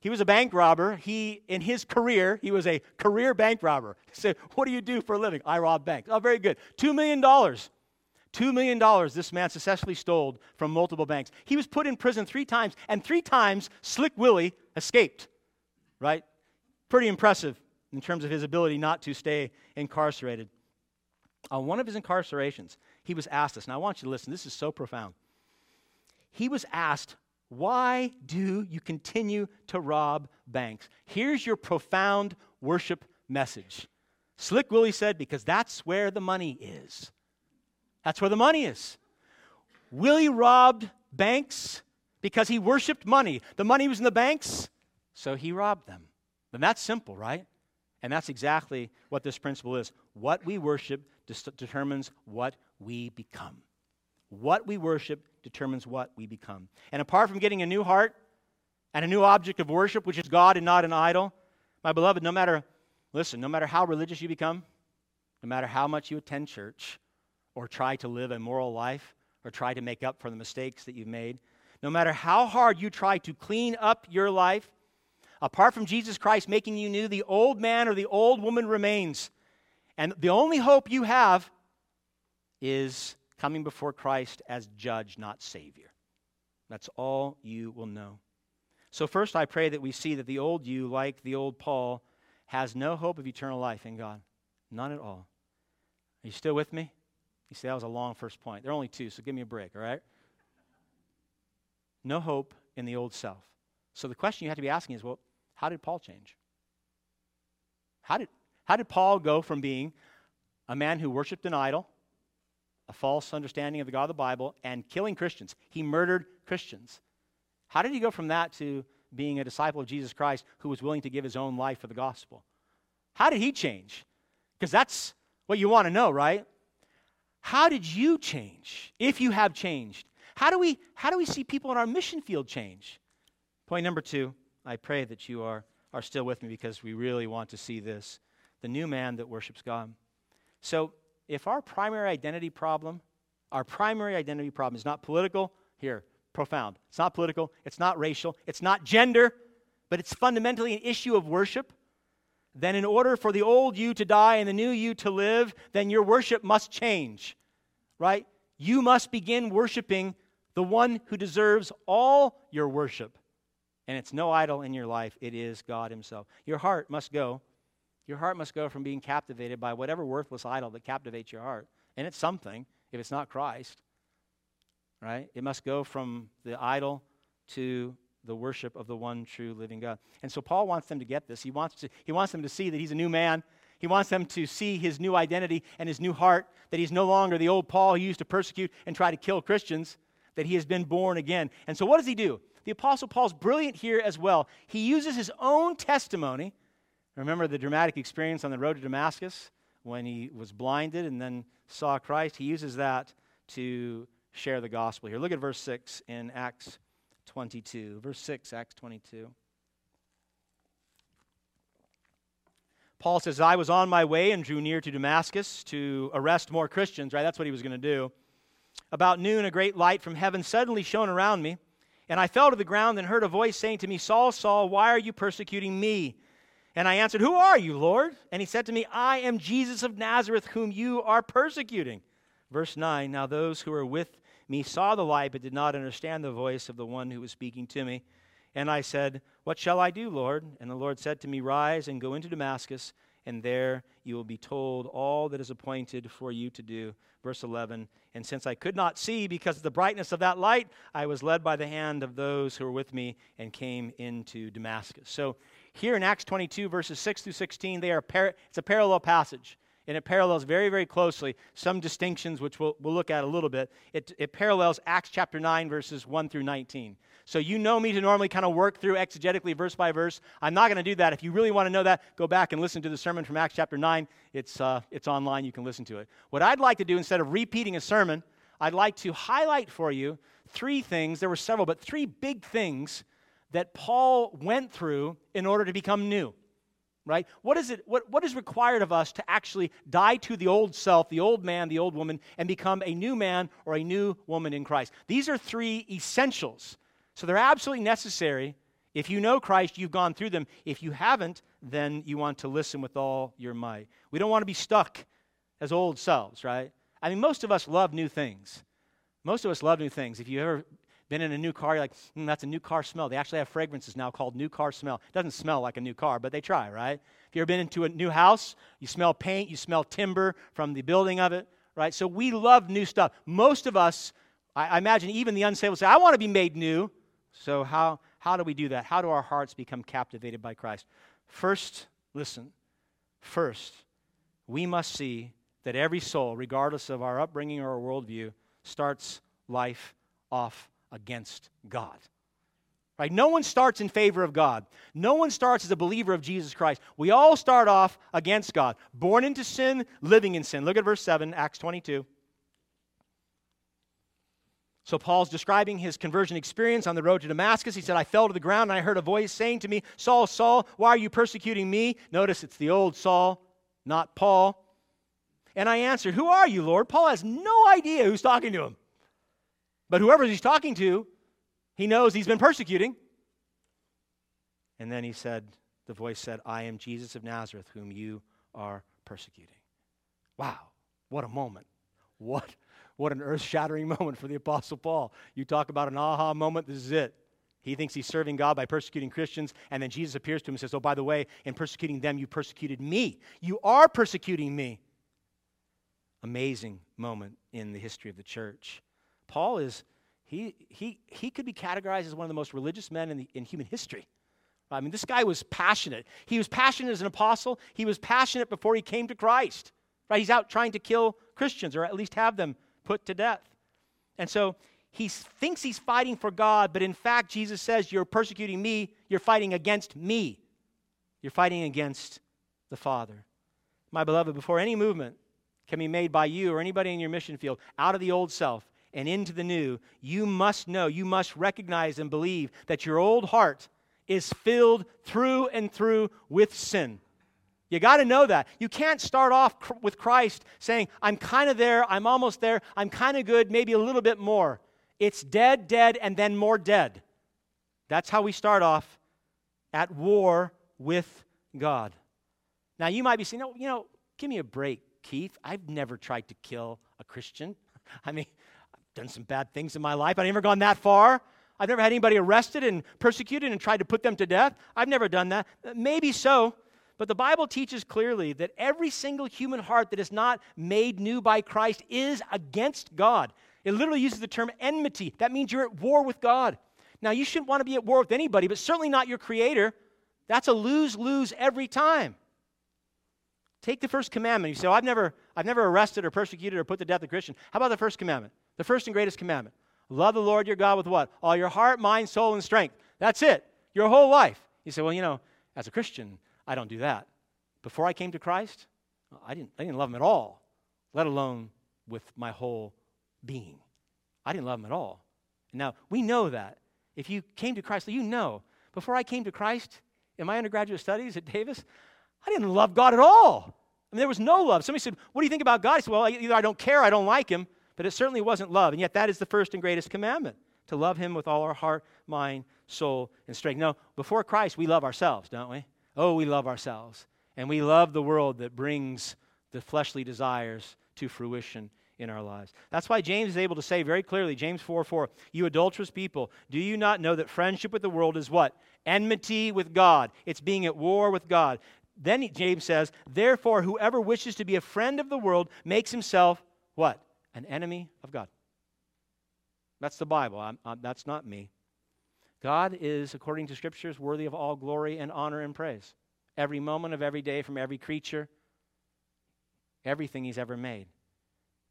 He was a bank robber. He, in his career, he was a career bank robber. Said, What do you do for a living? I rob banks. Oh, very good. $2 million. $2 million this man successfully stole from multiple banks. He was put in prison three times, and three times Slick Willie escaped, right? Pretty impressive in terms of his ability not to stay incarcerated. On one of his incarcerations, he was asked this. Now, I want you to listen. This is so profound. He was asked why do you continue to rob banks? Here's your profound worship message. Slick Willie said, because that's where the money is. That's where the money is. Willie robbed banks because he worshiped money. The money was in the banks, so he robbed them. And that's simple, right? And that's exactly what this principle is. What we worship determines what we become. What we worship determines what we become. And apart from getting a new heart and a new object of worship, which is God and not an idol, my beloved, no matter, listen, no matter how religious you become, no matter how much you attend church or try to live a moral life or try to make up for the mistakes that you've made, no matter how hard you try to clean up your life, apart from Jesus Christ making you new, the old man or the old woman remains. And the only hope you have is coming before Christ as judge, not Savior. That's all you will know. So, first, I pray that we see that the old you, like the old Paul, has no hope of eternal life in God. None at all. Are you still with me? You see, that was a long first point. There are only two, so give me a break, all right? No hope in the old self. So the question you have to be asking is well, how did Paul change? How did, how did Paul go from being a man who worshiped an idol, a false understanding of the God of the Bible, and killing Christians? He murdered Christians. How did he go from that to being a disciple of Jesus Christ who was willing to give his own life for the gospel? How did he change? Because that's what you want to know, right? How did you change if you have changed? How do we how do we see people in our mission field change? Point number 2, I pray that you are are still with me because we really want to see this. The new man that worships God. So, if our primary identity problem, our primary identity problem is not political, here, profound. It's not political, it's not racial, it's not gender, but it's fundamentally an issue of worship then in order for the old you to die and the new you to live, then your worship must change, right? You must begin worshiping the one who deserves all your worship. And it's no idol in your life, it is God Himself. Your heart must go. Your heart must go from being captivated by whatever worthless idol that captivates your heart. And it's something, if it's not Christ, right? It must go from the idol to the worship of the one true living God. And so Paul wants them to get this. He wants, to, he wants them to see that he's a new man. He wants them to see his new identity and his new heart, that he's no longer the old Paul who used to persecute and try to kill Christians, that he has been born again. And so what does he do? The Apostle Paul's brilliant here as well. He uses his own testimony. Remember the dramatic experience on the road to Damascus when he was blinded and then saw Christ? He uses that to share the gospel here. Look at verse 6 in Acts 22. Verse 6, Acts 22. Paul says, I was on my way and drew near to Damascus to arrest more Christians, right? That's what he was going to do. About noon, a great light from heaven suddenly shone around me, and I fell to the ground and heard a voice saying to me, Saul, Saul, why are you persecuting me? And I answered, Who are you, Lord? And he said to me, I am Jesus of Nazareth, whom you are persecuting. Verse 9 Now those who were with me saw the light, but did not understand the voice of the one who was speaking to me. And I said, What shall I do, Lord? And the Lord said to me, Rise and go into Damascus, and there you will be told all that is appointed for you to do. Verse 11 And since I could not see because of the brightness of that light, I was led by the hand of those who were with me and came into Damascus. So here in Acts 22, verses 6 through 16, they are par- it's a parallel passage and it parallels very, very closely some distinctions, which we'll, we'll look at a little bit. It, it parallels Acts chapter 9, verses 1 through 19. So you know me to normally kind of work through exegetically verse by verse. I'm not going to do that. If you really want to know that, go back and listen to the sermon from Acts chapter 9. It's, uh, it's online. You can listen to it. What I'd like to do, instead of repeating a sermon, I'd like to highlight for you three things. There were several, but three big things that Paul went through in order to become new right? What is it what, what is required of us to actually die to the old self, the old man, the old woman, and become a new man or a new woman in Christ? These are three essentials. So they're absolutely necessary. If you know Christ, you've gone through them. If you haven't, then you want to listen with all your might. We don't want to be stuck as old selves, right? I mean, most of us love new things. Most of us love new things. If you ever been in a new car, you're like, mm, that's a new car smell. They actually have fragrances now called new car smell. It doesn't smell like a new car, but they try, right? If you've ever been into a new house, you smell paint, you smell timber from the building of it, right? So we love new stuff. Most of us, I, I imagine even the unsaved say, I want to be made new. So how, how do we do that? How do our hearts become captivated by Christ? First, listen, first, we must see that every soul, regardless of our upbringing or our worldview, starts life off against God. Right? No one starts in favor of God. No one starts as a believer of Jesus Christ. We all start off against God, born into sin, living in sin. Look at verse 7, Acts 22. So, Paul's describing his conversion experience on the road to Damascus. He said, I fell to the ground and I heard a voice saying to me, Saul, Saul, why are you persecuting me? Notice it's the old Saul, not Paul. And I answered, Who are you, Lord? Paul has no idea who's talking to him. But whoever he's talking to, he knows he's been persecuting. And then he said, The voice said, I am Jesus of Nazareth, whom you are persecuting. Wow, what a moment. What, what an earth shattering [laughs] moment for the Apostle Paul. You talk about an aha moment, this is it. He thinks he's serving God by persecuting Christians, and then Jesus appears to him and says, Oh, by the way, in persecuting them, you persecuted me. You are persecuting me. Amazing moment in the history of the church. Paul is, he, he, he could be categorized as one of the most religious men in, the, in human history. I mean, this guy was passionate. He was passionate as an apostle. He was passionate before he came to Christ. Right? He's out trying to kill Christians or at least have them put to death. And so he thinks he's fighting for God, but in fact, Jesus says, You're persecuting me, you're fighting against me. You're fighting against the Father. My beloved, before any movement can be made by you or anybody in your mission field out of the old self and into the new, you must know, you must recognize and believe that your old heart is filled through and through with sin. You got to know that. You can't start off cr- with Christ saying, I'm kind of there, I'm almost there, I'm kind of good, maybe a little bit more. It's dead, dead, and then more dead. That's how we start off at war with God. Now, you might be saying, no, you know, give me a break, Keith. I've never tried to kill a Christian. [laughs] I mean, done some bad things in my life, I've never gone that far. I've never had anybody arrested and persecuted and tried to put them to death. I've never done that. Uh, maybe so. But the Bible teaches clearly that every single human heart that is not made new by Christ is against God. It literally uses the term enmity. That means you're at war with God. Now, you shouldn't want to be at war with anybody, but certainly not your Creator. That's a lose lose every time. Take the first commandment. You say, oh, I've never, I've never arrested or persecuted or put to death a Christian. How about the first commandment? The first and greatest commandment. Love the Lord your God with what? All your heart, mind, soul, and strength. That's it. Your whole life. You say, well, you know, as a Christian, I don't do that. Before I came to Christ, I didn't, I didn't love him at all, let alone with my whole being. I didn't love him at all. Now, we know that. If you came to Christ, you know. Before I came to Christ in my undergraduate studies at Davis, I didn't love God at all. I mean, there was no love. Somebody said, What do you think about God? I said, Well, either I don't care, I don't like him, but it certainly wasn't love. And yet, that is the first and greatest commandment to love him with all our heart, mind, soul, and strength. No, before Christ, we love ourselves, don't we? Oh, we love ourselves. And we love the world that brings the fleshly desires to fruition in our lives. That's why James is able to say very clearly, James 4 4, you adulterous people, do you not know that friendship with the world is what? Enmity with God. It's being at war with God. Then James says, therefore, whoever wishes to be a friend of the world makes himself what? An enemy of God. That's the Bible. I'm, I'm, that's not me. God is, according to scriptures, worthy of all glory and honor and praise. Every moment of every day from every creature, everything He's ever made.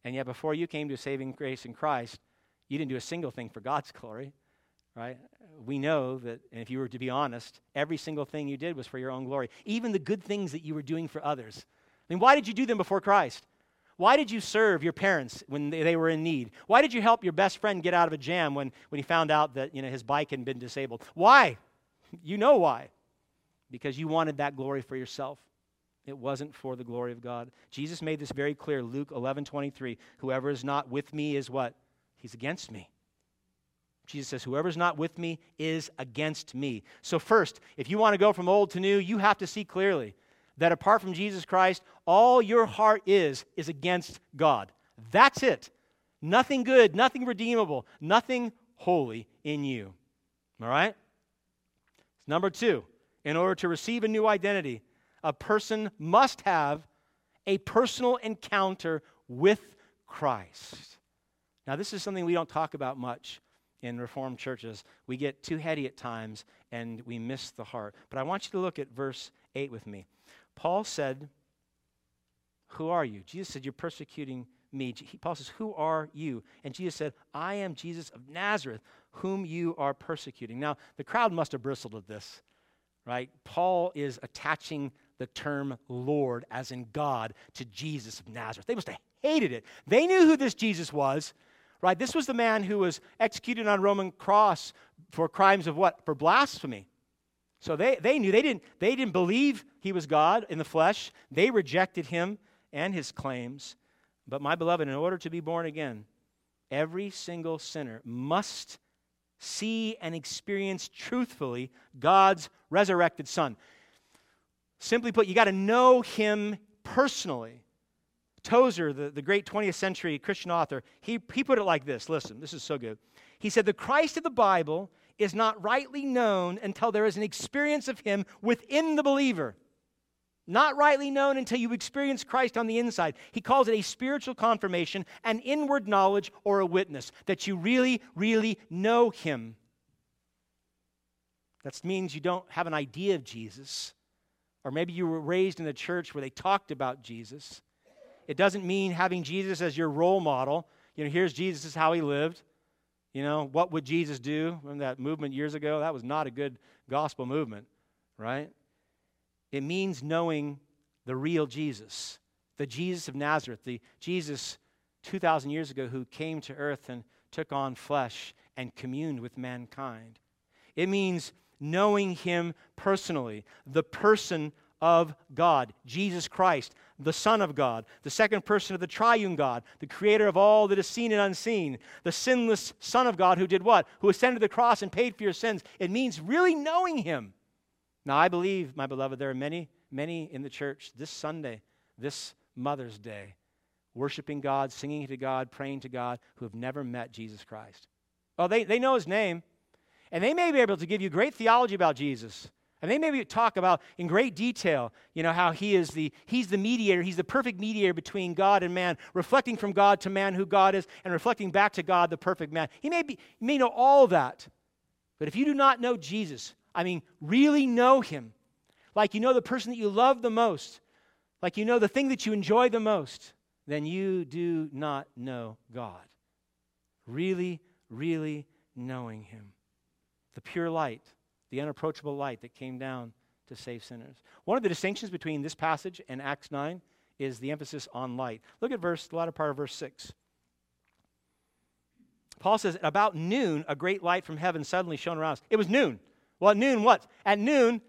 And yet, before you came to saving grace in Christ, you didn't do a single thing for God's glory, right? We know that, and if you were to be honest, every single thing you did was for your own glory. Even the good things that you were doing for others. I mean, why did you do them before Christ? Why did you serve your parents when they were in need? Why did you help your best friend get out of a jam when, when he found out that you know, his bike had been disabled? Why? You know why. Because you wanted that glory for yourself. It wasn't for the glory of God. Jesus made this very clear. Luke 11 23. Whoever is not with me is what? He's against me. Jesus says, Whoever's not with me is against me. So, first, if you want to go from old to new, you have to see clearly that apart from Jesus Christ, all your heart is, is against God. That's it. Nothing good, nothing redeemable, nothing holy in you. All right? Number two, in order to receive a new identity, a person must have a personal encounter with Christ. Now, this is something we don't talk about much in Reformed churches. We get too heady at times and we miss the heart. But I want you to look at verse 8 with me. Paul said, Who are you? Jesus said, You're persecuting me. Paul says, Who are you? And Jesus said, I am Jesus of Nazareth, whom you are persecuting. Now, the crowd must have bristled at this, right? Paul is attaching the term Lord, as in God, to Jesus of Nazareth. They must have hated it. They knew who this Jesus was, Right? This was the man who was executed on a Roman cross for crimes of what? For blasphemy. So they, they knew they didn't, they didn't believe he was God in the flesh. They rejected him and his claims. But my beloved, in order to be born again, every single sinner must see and experience truthfully God's resurrected Son. Simply put, you got to know him personally. Tozer, the, the great 20th century Christian author, he, he put it like this listen, this is so good. He said, The Christ of the Bible is not rightly known until there is an experience of him within the believer. Not rightly known until you experience Christ on the inside. He calls it a spiritual confirmation, an inward knowledge, or a witness that you really, really know him. That means you don't have an idea of Jesus, or maybe you were raised in a church where they talked about Jesus. It doesn't mean having Jesus as your role model. You know, here's Jesus, is how he lived. You know, what would Jesus do? Remember that movement years ago? That was not a good gospel movement, right? It means knowing the real Jesus, the Jesus of Nazareth, the Jesus 2,000 years ago who came to earth and took on flesh and communed with mankind. It means knowing him personally, the person of God, Jesus Christ, the Son of God, the second person of the triune God, the creator of all that is seen and unseen, the sinless Son of God who did what? Who ascended the cross and paid for your sins. It means really knowing Him. Now, I believe, my beloved, there are many, many in the church this Sunday, this Mother's Day, worshiping God, singing to God, praying to God, who have never met Jesus Christ. Well, they, they know His name, and they may be able to give you great theology about Jesus. And they maybe talk about in great detail, you know, how he is the he's the mediator, he's the perfect mediator between God and man, reflecting from God to man who God is, and reflecting back to God the perfect man. He may be he may know all that. But if you do not know Jesus, I mean, really know him, like you know the person that you love the most, like you know the thing that you enjoy the most, then you do not know God. Really, really knowing him. The pure light the unapproachable light that came down to save sinners. One of the distinctions between this passage and Acts 9 is the emphasis on light. Look at verse, the latter part of verse 6. Paul says, at About noon, a great light from heaven suddenly shone around us. It was noon. Well, at noon, what? At noon,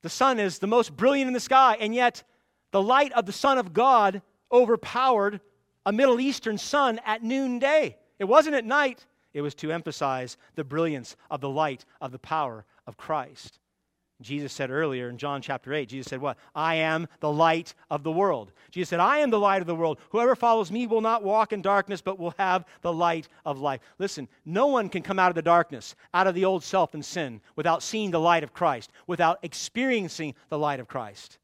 the sun is the most brilliant in the sky, and yet the light of the Son of God overpowered a Middle Eastern sun at noonday. It wasn't at night, it was to emphasize the brilliance of the light of the power of Christ. Jesus said earlier in John chapter 8, Jesus said, What? I am the light of the world. Jesus said, I am the light of the world. Whoever follows me will not walk in darkness, but will have the light of life. Listen, no one can come out of the darkness, out of the old self and sin, without seeing the light of Christ, without experiencing the light of Christ.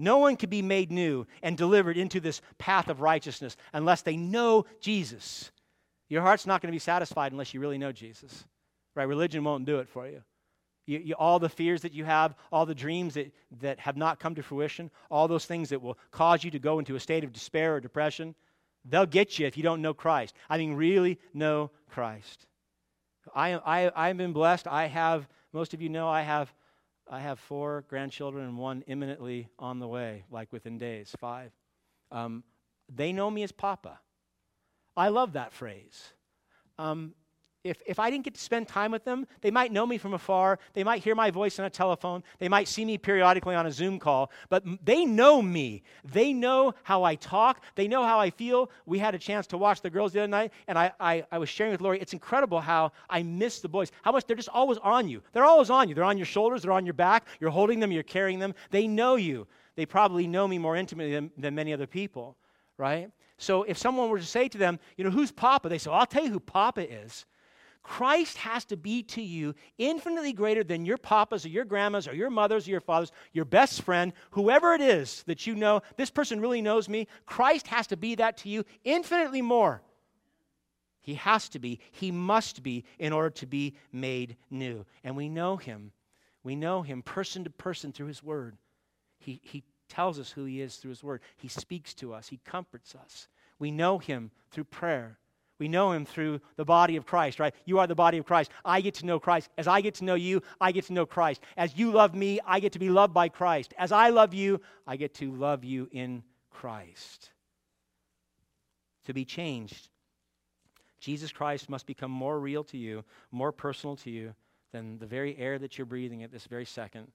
No one can be made new and delivered into this path of righteousness unless they know Jesus. Your heart's not going to be satisfied unless you really know Jesus. Right? Religion won't do it for you. You, you, all the fears that you have, all the dreams that, that have not come to fruition, all those things that will cause you to go into a state of despair or depression, they'll get you if you don't know Christ. I mean, really know Christ. I, I, I've been blessed. I have, most of you know, I have, I have four grandchildren and one imminently on the way, like within days, five. Um, they know me as Papa. I love that phrase. Um, if, if I didn't get to spend time with them, they might know me from afar. They might hear my voice on a telephone. They might see me periodically on a Zoom call. But they know me. They know how I talk. They know how I feel. We had a chance to watch the girls the other night, and I, I, I was sharing with Lori. It's incredible how I miss the boys, how much they're just always on you. They're always on you. They're on your shoulders, they're on your back. You're holding them, you're carrying them. They know you. They probably know me more intimately than, than many other people, right? So if someone were to say to them, you know, who's Papa? They say, well, I'll tell you who Papa is. Christ has to be to you infinitely greater than your papas or your grandmas or your mothers or your fathers, your best friend, whoever it is that you know, this person really knows me. Christ has to be that to you infinitely more. He has to be, he must be in order to be made new. And we know him. We know him person to person through his word. He, he tells us who he is through his word. He speaks to us, he comforts us. We know him through prayer. We know him through the body of Christ, right? You are the body of Christ. I get to know Christ. As I get to know you, I get to know Christ. As you love me, I get to be loved by Christ. As I love you, I get to love you in Christ. To be changed, Jesus Christ must become more real to you, more personal to you than the very air that you're breathing at this very second,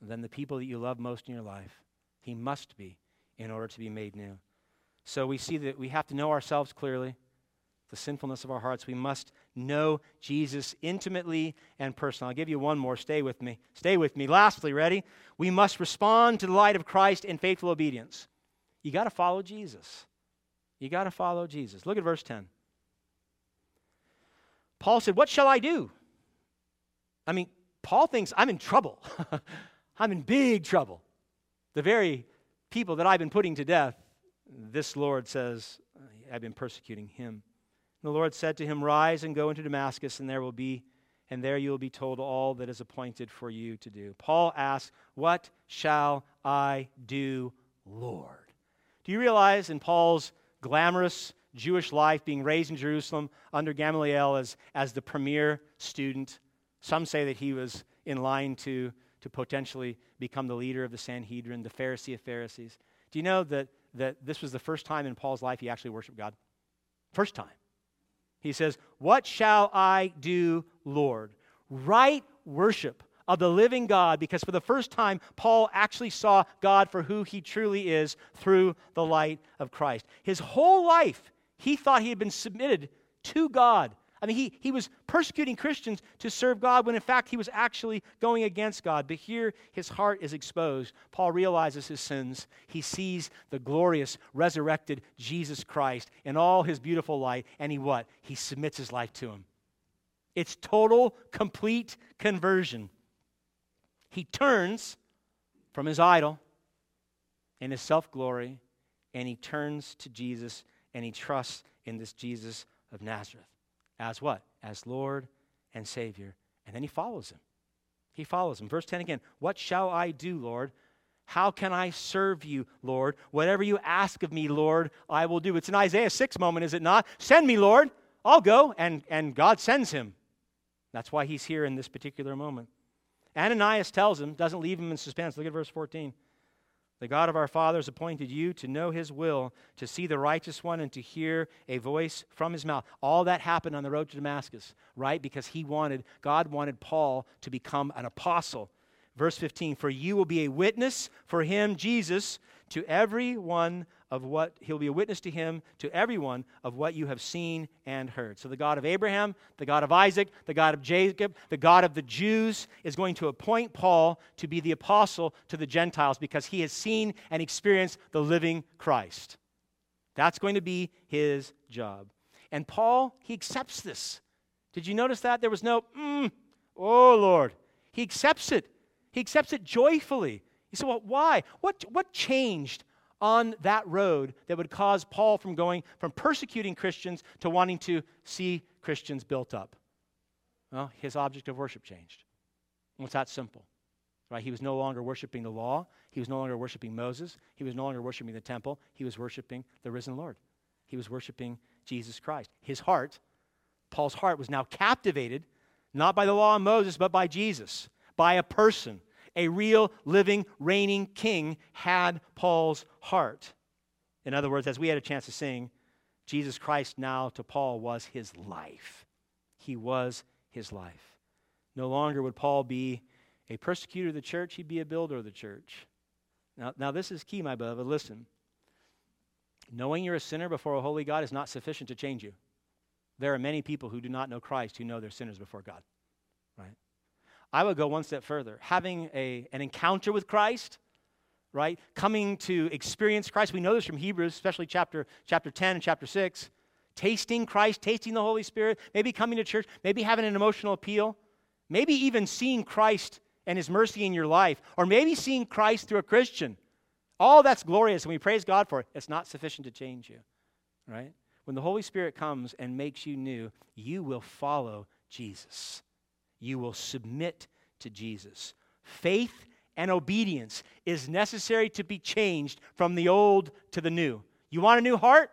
than the people that you love most in your life. He must be in order to be made new. So we see that we have to know ourselves clearly, the sinfulness of our hearts. We must know Jesus intimately and personally. I'll give you one more. Stay with me. Stay with me. Lastly, ready? We must respond to the light of Christ in faithful obedience. You got to follow Jesus. You got to follow Jesus. Look at verse 10. Paul said, What shall I do? I mean, Paul thinks I'm in trouble. [laughs] I'm in big trouble. The very people that I've been putting to death, this Lord says, I've been persecuting him. The Lord said to him, Rise and go into Damascus, and there will be, and there you will be told all that is appointed for you to do. Paul asks, What shall I do, Lord? Do you realize in Paul's glamorous Jewish life, being raised in Jerusalem under Gamaliel as, as the premier student, some say that he was in line to, to potentially become the leader of the Sanhedrin, the Pharisee of Pharisees. Do you know that, that this was the first time in Paul's life he actually worshiped God? First time. He says, What shall I do, Lord? Right worship of the living God, because for the first time, Paul actually saw God for who he truly is through the light of Christ. His whole life, he thought he had been submitted to God. I mean, he, he was persecuting Christians to serve God when in fact he was actually going against God. But here his heart is exposed. Paul realizes his sins. He sees the glorious, resurrected Jesus Christ in all his beautiful light. And he what? He submits his life to him. It's total, complete conversion. He turns from his idol and his self glory, and he turns to Jesus and he trusts in this Jesus of Nazareth as what? As Lord and Savior. And then he follows him. He follows him. Verse 10 again What shall I do, Lord? How can I serve you, Lord? Whatever you ask of me, Lord, I will do. It's an Isaiah 6 moment, is it not? Send me, Lord. I'll go. And, and God sends him. That's why he's here in this particular moment. Ananias tells him, doesn't leave him in suspense. Look at verse 14. The God of our fathers appointed you to know his will, to see the righteous one, and to hear a voice from his mouth. All that happened on the road to Damascus, right? Because he wanted, God wanted Paul to become an apostle. Verse 15 For you will be a witness for him, Jesus, to everyone of what he'll be a witness to him to everyone of what you have seen and heard. So the God of Abraham, the God of Isaac, the God of Jacob, the God of the Jews is going to appoint Paul to be the apostle to the Gentiles because he has seen and experienced the living Christ. That's going to be his job. And Paul, he accepts this. Did you notice that? There was no, mm, oh Lord. He accepts it. He accepts it joyfully. You say, well, why? What, what changed on that road that would cause Paul from going from persecuting Christians to wanting to see Christians built up? Well, his object of worship changed. It's that simple. Right? He was no longer worshiping the law. He was no longer worshiping Moses. He was no longer worshiping the temple. He was worshiping the risen Lord. He was worshiping Jesus Christ. His heart, Paul's heart, was now captivated not by the law of Moses, but by Jesus, by a person a real, living, reigning king had Paul's heart. In other words, as we had a chance to sing, Jesus Christ now to Paul was his life. He was his life. No longer would Paul be a persecutor of the church, he'd be a builder of the church. Now, now this is key, my beloved. Listen. Knowing you're a sinner before a holy God is not sufficient to change you. There are many people who do not know Christ who know they're sinners before God. I would go one step further. Having a, an encounter with Christ, right? Coming to experience Christ. We know this from Hebrews, especially chapter, chapter 10 and chapter 6. Tasting Christ, tasting the Holy Spirit, maybe coming to church, maybe having an emotional appeal, maybe even seeing Christ and His mercy in your life, or maybe seeing Christ through a Christian. All that's glorious, and we praise God for it. It's not sufficient to change you, right? When the Holy Spirit comes and makes you new, you will follow Jesus you will submit to Jesus. Faith and obedience is necessary to be changed from the old to the new. You want a new heart?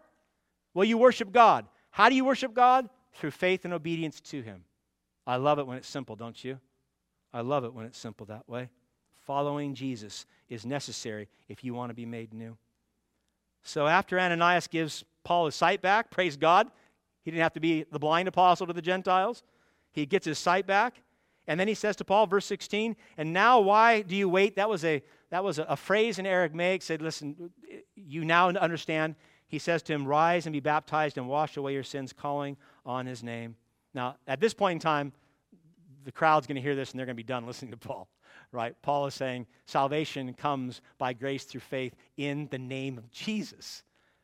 Well, you worship God. How do you worship God? Through faith and obedience to Him. I love it when it's simple, don't you? I love it when it's simple that way. Following Jesus is necessary if you want to be made new. So after Ananias gives Paul his sight back, praise God, He didn't have to be the blind apostle to the Gentiles. He gets his sight back. And then he says to Paul, verse 16, and now why do you wait? That was a, that was a, a phrase in Aramaic said, listen, you now understand. He says to him, rise and be baptized and wash away your sins, calling on his name. Now, at this point in time, the crowd's going to hear this and they're going to be done listening to Paul, [laughs] right? Paul is saying salvation comes by grace through faith in the name of Jesus.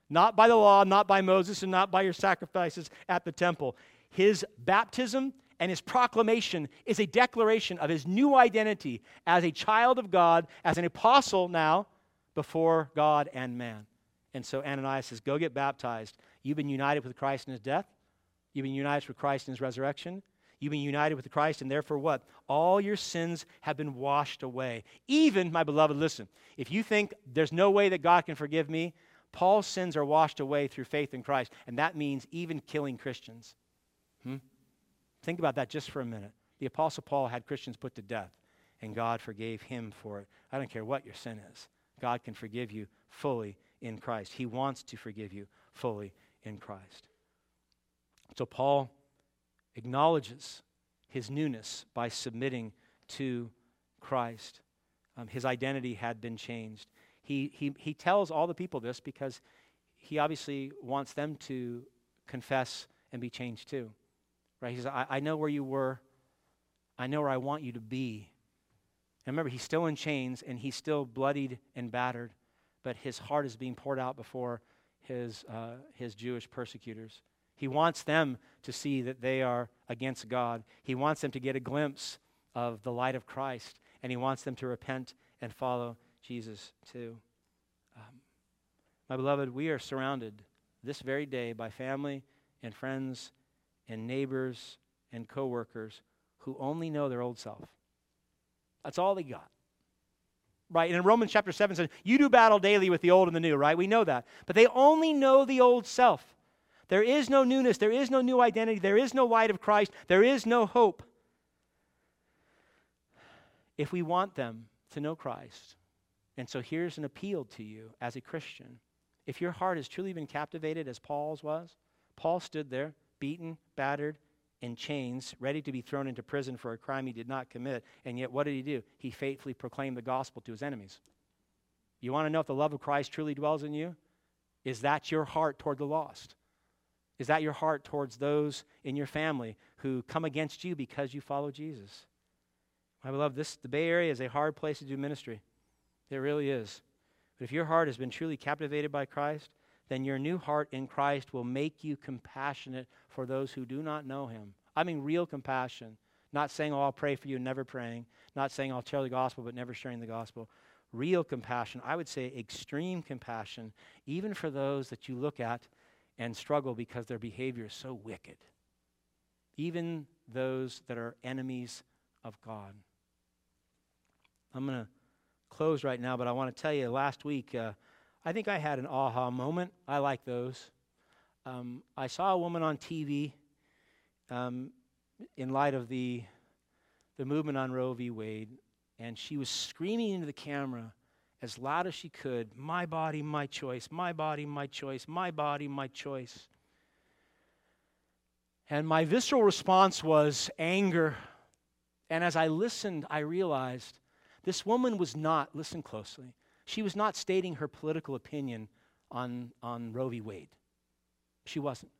Not by the law, not by Moses, and not by your sacrifices at the temple. His baptism and his proclamation is a declaration of his new identity as a child of God, as an apostle now before God and man. And so Ananias says, Go get baptized. You've been united with Christ in his death, you've been united with Christ in his resurrection. You've been united with Christ, and therefore what? All your sins have been washed away. Even, my beloved, listen, if you think there's no way that God can forgive me, Paul's sins are washed away through faith in Christ, and that means even killing Christians. Hmm? Think about that just for a minute. The Apostle Paul had Christians put to death, and God forgave him for it. I don't care what your sin is, God can forgive you fully in Christ. He wants to forgive you fully in Christ. So Paul acknowledges his newness by submitting to Christ. Um, his identity had been changed. He, he, he tells all the people this because he obviously wants them to confess and be changed too. Right? He says, I, I know where you were. I know where I want you to be. And remember, he's still in chains and he's still bloodied and battered, but his heart is being poured out before his, uh, his Jewish persecutors. He wants them to see that they are against God. He wants them to get a glimpse of the light of Christ, and he wants them to repent and follow Jesus too. Um, my beloved, we are surrounded this very day by family and friends and neighbors and coworkers who only know their old self. That's all they got. Right? And in Romans chapter 7 says, You do battle daily with the old and the new, right? We know that. But they only know the old self. There is no newness. There is no new identity. There is no light of Christ. There is no hope. If we want them to know Christ, and so here's an appeal to you as a Christian. If your heart has truly been captivated as Paul's was, Paul stood there beaten, battered, in chains, ready to be thrown into prison for a crime he did not commit. And yet, what did he do? He faithfully proclaimed the gospel to his enemies. You want to know if the love of Christ truly dwells in you? Is that your heart toward the lost? Is that your heart towards those in your family who come against you because you follow Jesus? My beloved, this the Bay Area is a hard place to do ministry. It really is. But if your heart has been truly captivated by Christ, then your new heart in Christ will make you compassionate for those who do not know him. I mean, real compassion. Not saying, oh, I'll pray for you, and never praying. Not saying, I'll tell the gospel, but never sharing the gospel. Real compassion. I would say extreme compassion, even for those that you look at and struggle because their behavior is so wicked. Even those that are enemies of God. I'm going to close right now, but I want to tell you last week, uh, I think I had an aha moment. I like those. Um, I saw a woman on TV um, in light of the, the movement on Roe v. Wade, and she was screaming into the camera as loud as she could My body, my choice, my body, my choice, my body, my choice. And my visceral response was anger. And as I listened, I realized this woman was not, listen closely, she was not stating her political opinion on, on Roe v. Wade. She wasn't.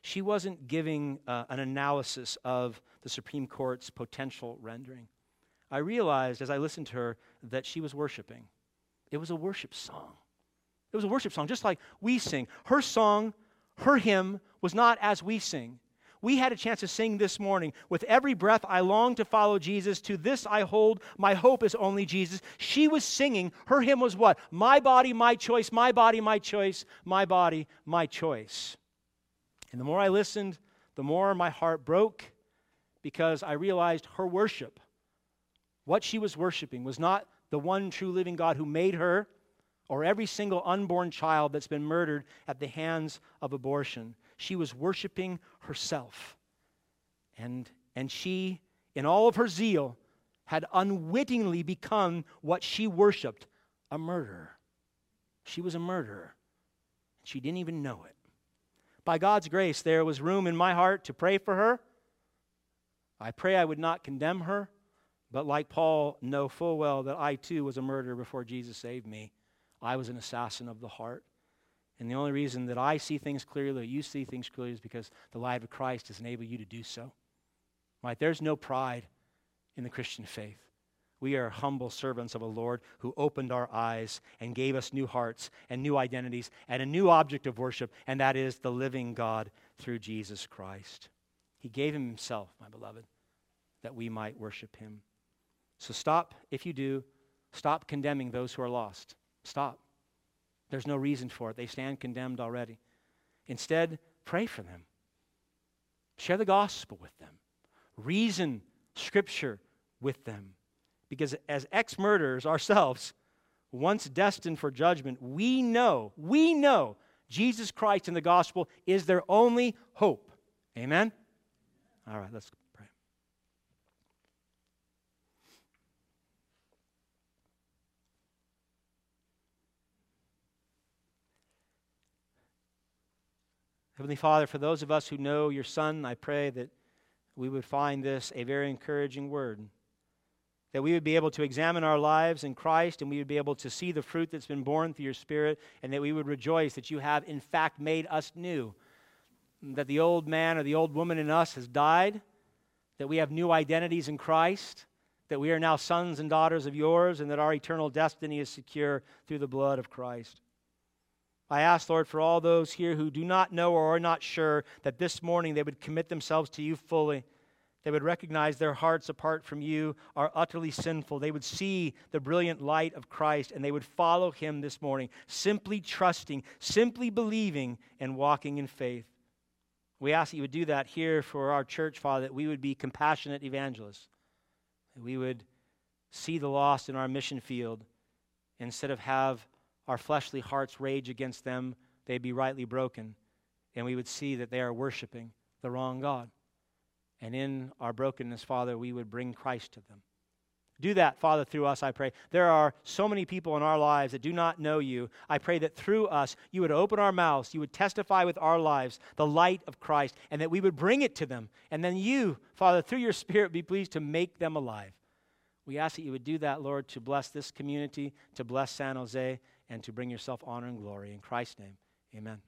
She wasn't giving uh, an analysis of the Supreme Court's potential rendering. I realized as I listened to her that she was worshiping. It was a worship song. It was a worship song, just like we sing. Her song, her hymn, was not as we sing. We had a chance to sing this morning. With every breath, I long to follow Jesus. To this I hold. My hope is only Jesus. She was singing. Her hymn was what? My body, my choice. My body, my choice. My body, my choice. And the more I listened, the more my heart broke because I realized her worship, what she was worshiping, was not the one true living God who made her or every single unborn child that's been murdered at the hands of abortion. She was worshiping herself. And, and she, in all of her zeal, had unwittingly become what she worshiped a murderer. She was a murderer. and She didn't even know it. by God's grace, there was room in my heart to pray for her. I pray I would not condemn her, but like Paul, know full well that I too was a murderer before Jesus saved me. I was an assassin of the heart. And the only reason that I see things clearly, that you see things clearly, is because the light of Christ has enabled you to do so. Right? There's no pride in the Christian faith. We are humble servants of a Lord who opened our eyes and gave us new hearts and new identities and a new object of worship, and that is the living God through Jesus Christ. He gave him himself, my beloved, that we might worship him. So stop, if you do, stop condemning those who are lost. Stop. There's no reason for it. They stand condemned already. Instead, pray for them. Share the gospel with them. Reason scripture with them. Because as ex murderers ourselves, once destined for judgment, we know, we know Jesus Christ and the gospel is their only hope. Amen? All right, let's pray. Heavenly Father, for those of us who know your Son, I pray that we would find this a very encouraging word that we would be able to examine our lives in Christ and we would be able to see the fruit that's been borne through your Spirit, and that we would rejoice that you have, in fact, made us new. That the old man or the old woman in us has died, that we have new identities in Christ, that we are now sons and daughters of yours, and that our eternal destiny is secure through the blood of Christ. I ask, Lord, for all those here who do not know or are not sure that this morning they would commit themselves to you fully they would recognize their hearts apart from you are utterly sinful. They would see the brilliant light of Christ and they would follow him this morning, simply trusting, simply believing, and walking in faith. We ask that you would do that here for our church, Father, that we would be compassionate evangelists, that we would see the lost in our mission field instead of have our fleshly hearts rage against them, they'd be rightly broken, and we would see that they are worshiping the wrong God. And in our brokenness, Father, we would bring Christ to them. Do that, Father, through us, I pray. There are so many people in our lives that do not know you. I pray that through us, you would open our mouths, you would testify with our lives the light of Christ, and that we would bring it to them. And then you, Father, through your Spirit, be pleased to make them alive. We ask that you would do that, Lord, to bless this community, to bless San Jose, and to bring yourself honor and glory. In Christ's name, amen.